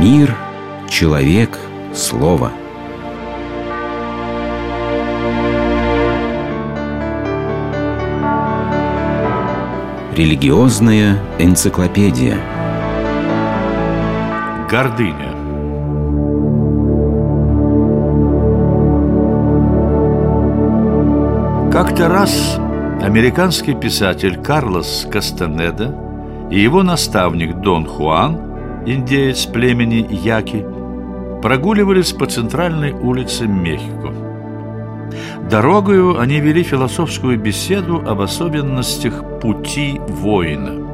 Мир, человек, слово. Религиозная энциклопедия. Гордыня. Как-то раз американский писатель Карлос Кастанеда и его наставник Дон Хуан, индеец племени Яки, прогуливались по центральной улице Мехико. Дорогою они вели философскую беседу об особенностях пути воина.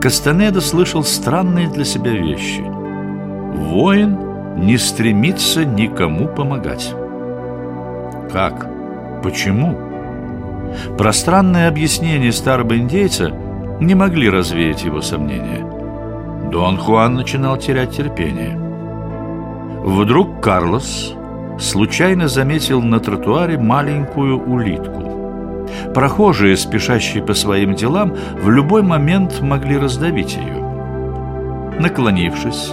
Кастанеда слышал странные для себя вещи. Воин не стремится никому помогать. Как? Почему? Пространные объяснения старого индейца не могли развеять его сомнения. Дон Хуан начинал терять терпение. Вдруг Карлос случайно заметил на тротуаре маленькую улитку. Прохожие, спешащие по своим делам, в любой момент могли раздавить ее. Наклонившись,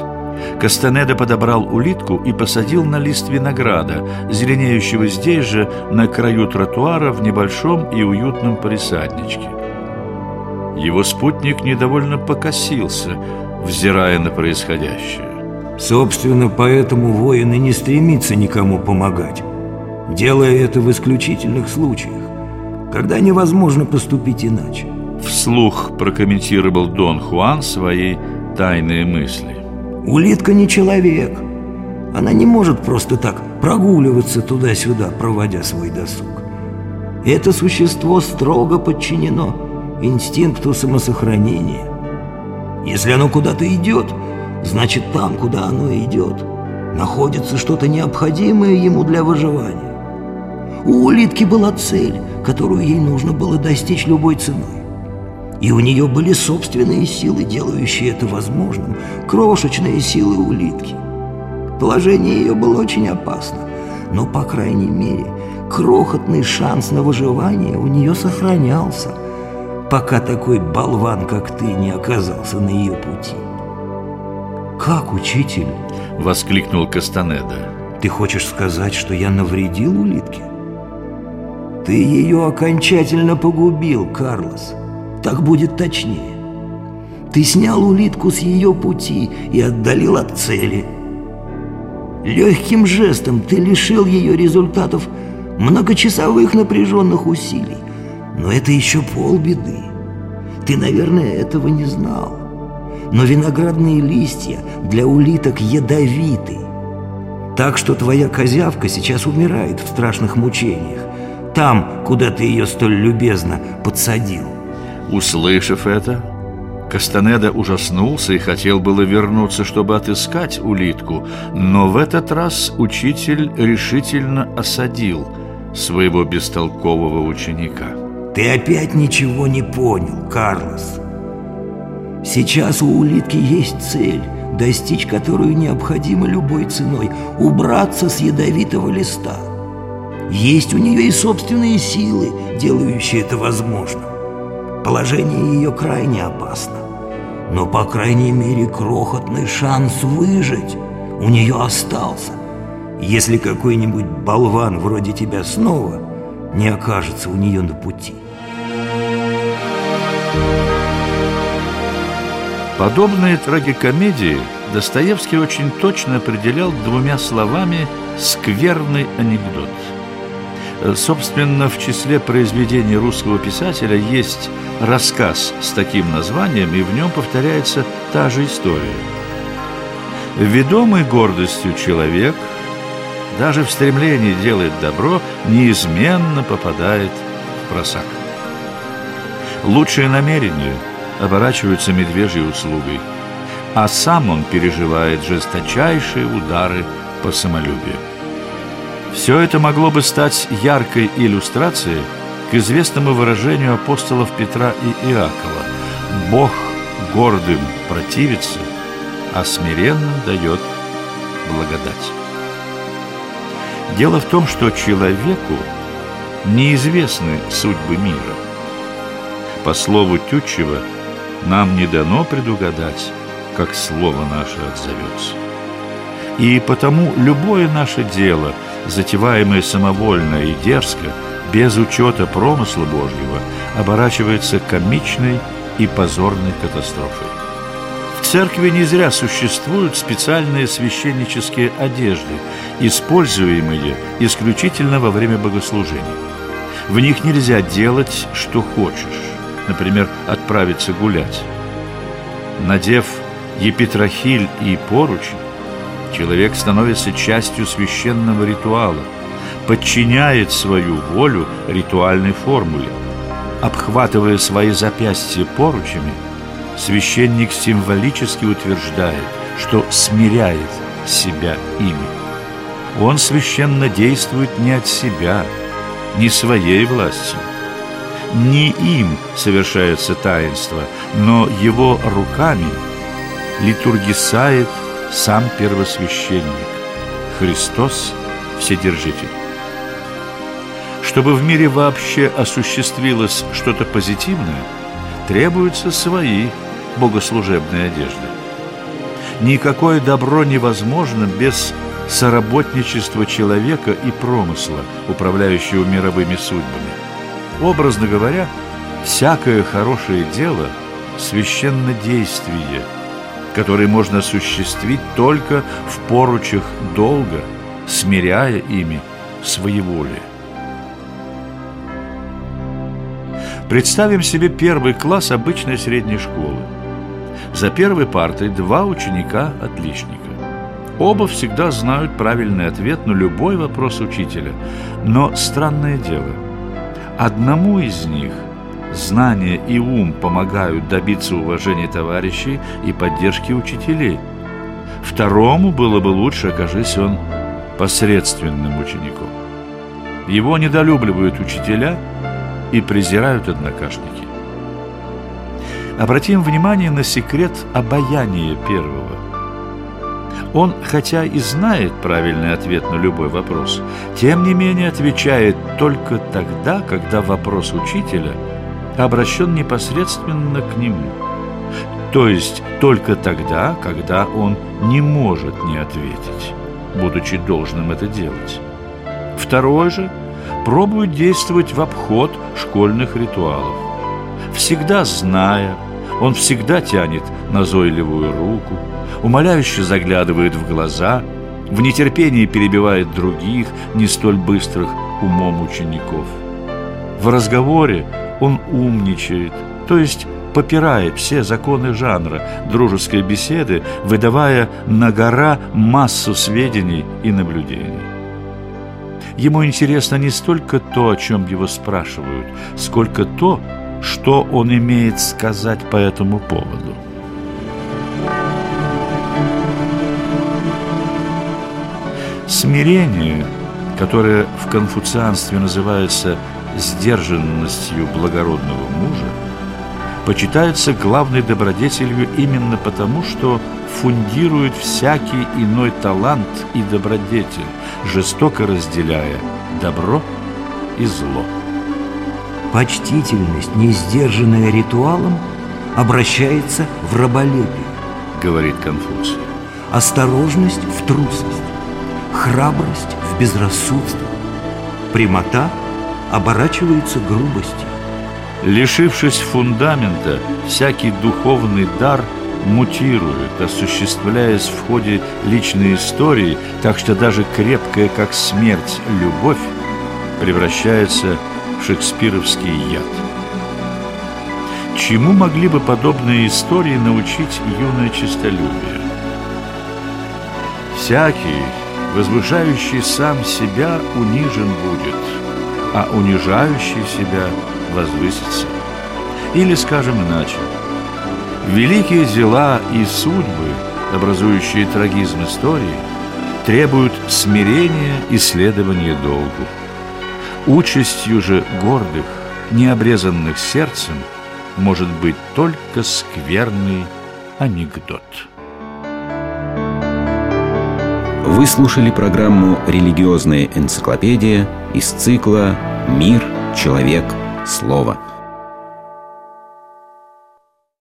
Кастанеда подобрал улитку и посадил на лист винограда, зеленеющего здесь же, на краю тротуара, в небольшом и уютном полисадничке. Его спутник недовольно покосился, взирая на происходящее. Собственно, поэтому воин и не стремится никому помогать, делая это в исключительных случаях, когда невозможно поступить иначе. Вслух прокомментировал Дон Хуан свои тайные мысли. Улитка не человек. Она не может просто так прогуливаться туда-сюда, проводя свой досуг. Это существо строго подчинено инстинкту самосохранения. Если оно куда-то идет, значит там, куда оно идет, находится что-то необходимое ему для выживания. У улитки была цель, которую ей нужно было достичь любой ценой. И у нее были собственные силы, делающие это возможным, крошечные силы улитки. Положение ее было очень опасно, но, по крайней мере, крохотный шанс на выживание у нее сохранялся, пока такой болван, как ты, не оказался на ее пути. «Как, учитель?» — воскликнул Кастанеда. «Ты хочешь сказать, что я навредил улитке?» «Ты ее окончательно погубил, Карлос!» Так будет точнее. Ты снял улитку с ее пути и отдалил от цели. Легким жестом ты лишил ее результатов многочасовых напряженных усилий. Но это еще полбеды. Ты, наверное, этого не знал. Но виноградные листья для улиток ядовиты. Так что твоя козявка сейчас умирает в страшных мучениях. Там, куда ты ее столь любезно подсадил. Услышав это, Кастанеда ужаснулся и хотел было вернуться, чтобы отыскать улитку, но в этот раз учитель решительно осадил своего бестолкового ученика. Ты опять ничего не понял, Карлос. Сейчас у улитки есть цель, достичь которую необходимо любой ценой – убраться с ядовитого листа. Есть у нее и собственные силы, делающие это возможным. Положение ее крайне опасно. Но, по крайней мере, крохотный шанс выжить у нее остался. Если какой-нибудь болван вроде тебя снова не окажется у нее на пути. Подобные трагикомедии Достоевский очень точно определял двумя словами «скверный анекдот». Собственно, в числе произведений русского писателя есть рассказ с таким названием, и в нем повторяется та же история. Ведомый гордостью человек, даже в стремлении делать добро, неизменно попадает в просак. Лучшие намерения оборачиваются медвежьей услугой, а сам он переживает жесточайшие удары по самолюбию. Все это могло бы стать яркой иллюстрацией к известному выражению апостолов Петра и Иакова «Бог гордым противится, а смиренным дает благодать». Дело в том, что человеку неизвестны судьбы мира. По слову Тютчева, нам не дано предугадать, как слово наше отзовется. И потому любое наше дело, затеваемое самовольно и дерзко, без учета промысла Божьего, оборачивается комичной и позорной катастрофой. Церкви не зря существуют специальные священнические одежды, используемые исключительно во время богослужения. В них нельзя делать, что хочешь, например, отправиться гулять. Надев епитрахиль и поручень, человек становится частью священного ритуала, подчиняет свою волю ритуальной формуле. Обхватывая свои запястья поручами, священник символически утверждает, что смиряет себя ими. Он священно действует не от себя, не своей властью. Не им совершается таинство, но его руками литургисает сам первосвященник, Христос Вседержитель. Чтобы в мире вообще осуществилось что-то позитивное, требуются свои богослужебные одежды. Никакое добро невозможно без соработничества человека и промысла, управляющего мировыми судьбами. Образно говоря, всякое хорошее дело – священнодействие, которое можно осуществить только в поручах долга, смиряя ими своеволие. Представим себе первый класс обычной средней школы. За первой партой два ученика-отличника. Оба всегда знают правильный ответ на любой вопрос учителя. Но странное дело, одному из них знание и ум помогают добиться уважения товарищей и поддержки учителей. Второму было бы лучше, окажись он посредственным учеником. Его недолюбливают учителя – и презирают однокашники. Обратим внимание на секрет обаяния первого. Он, хотя и знает правильный ответ на любой вопрос, тем не менее отвечает только тогда, когда вопрос учителя обращен непосредственно к нему. То есть только тогда, когда он не может не ответить, будучи должным это делать. Второй же – пробует действовать в обход школьных ритуалов. Всегда зная, он всегда тянет назойливую руку, умоляюще заглядывает в глаза, в нетерпении перебивает других, не столь быстрых умом учеников. В разговоре он умничает, то есть попирает все законы жанра дружеской беседы, выдавая на гора массу сведений и наблюдений. Ему интересно не столько то, о чем его спрашивают, сколько то, что он имеет сказать по этому поводу. Смирение, которое в конфуцианстве называется сдержанностью благородного мужа, почитается главной добродетелью именно потому, что фундирует всякий иной талант и добродетель, жестоко разделяя добро и зло. Почтительность, не сдержанная ритуалом, обращается в раболепие, говорит Конфуций. Осторожность в трусость, храбрость в безрассудство, прямота оборачивается грубостью. Лишившись фундамента, всякий духовный дар – мутирует, осуществляясь в ходе личной истории, так что даже крепкая, как смерть, любовь превращается в шекспировский яд. Чему могли бы подобные истории научить юное честолюбие? Всякий, возвышающий сам себя, унижен будет, а унижающий себя возвысится. Или, скажем иначе, Великие дела и судьбы, образующие трагизм истории, требуют смирения и следования долгу. Участью же гордых, необрезанных сердцем, может быть только скверный анекдот. Вы слушали программу «Религиозная энциклопедия» из цикла «Мир, человек, слово».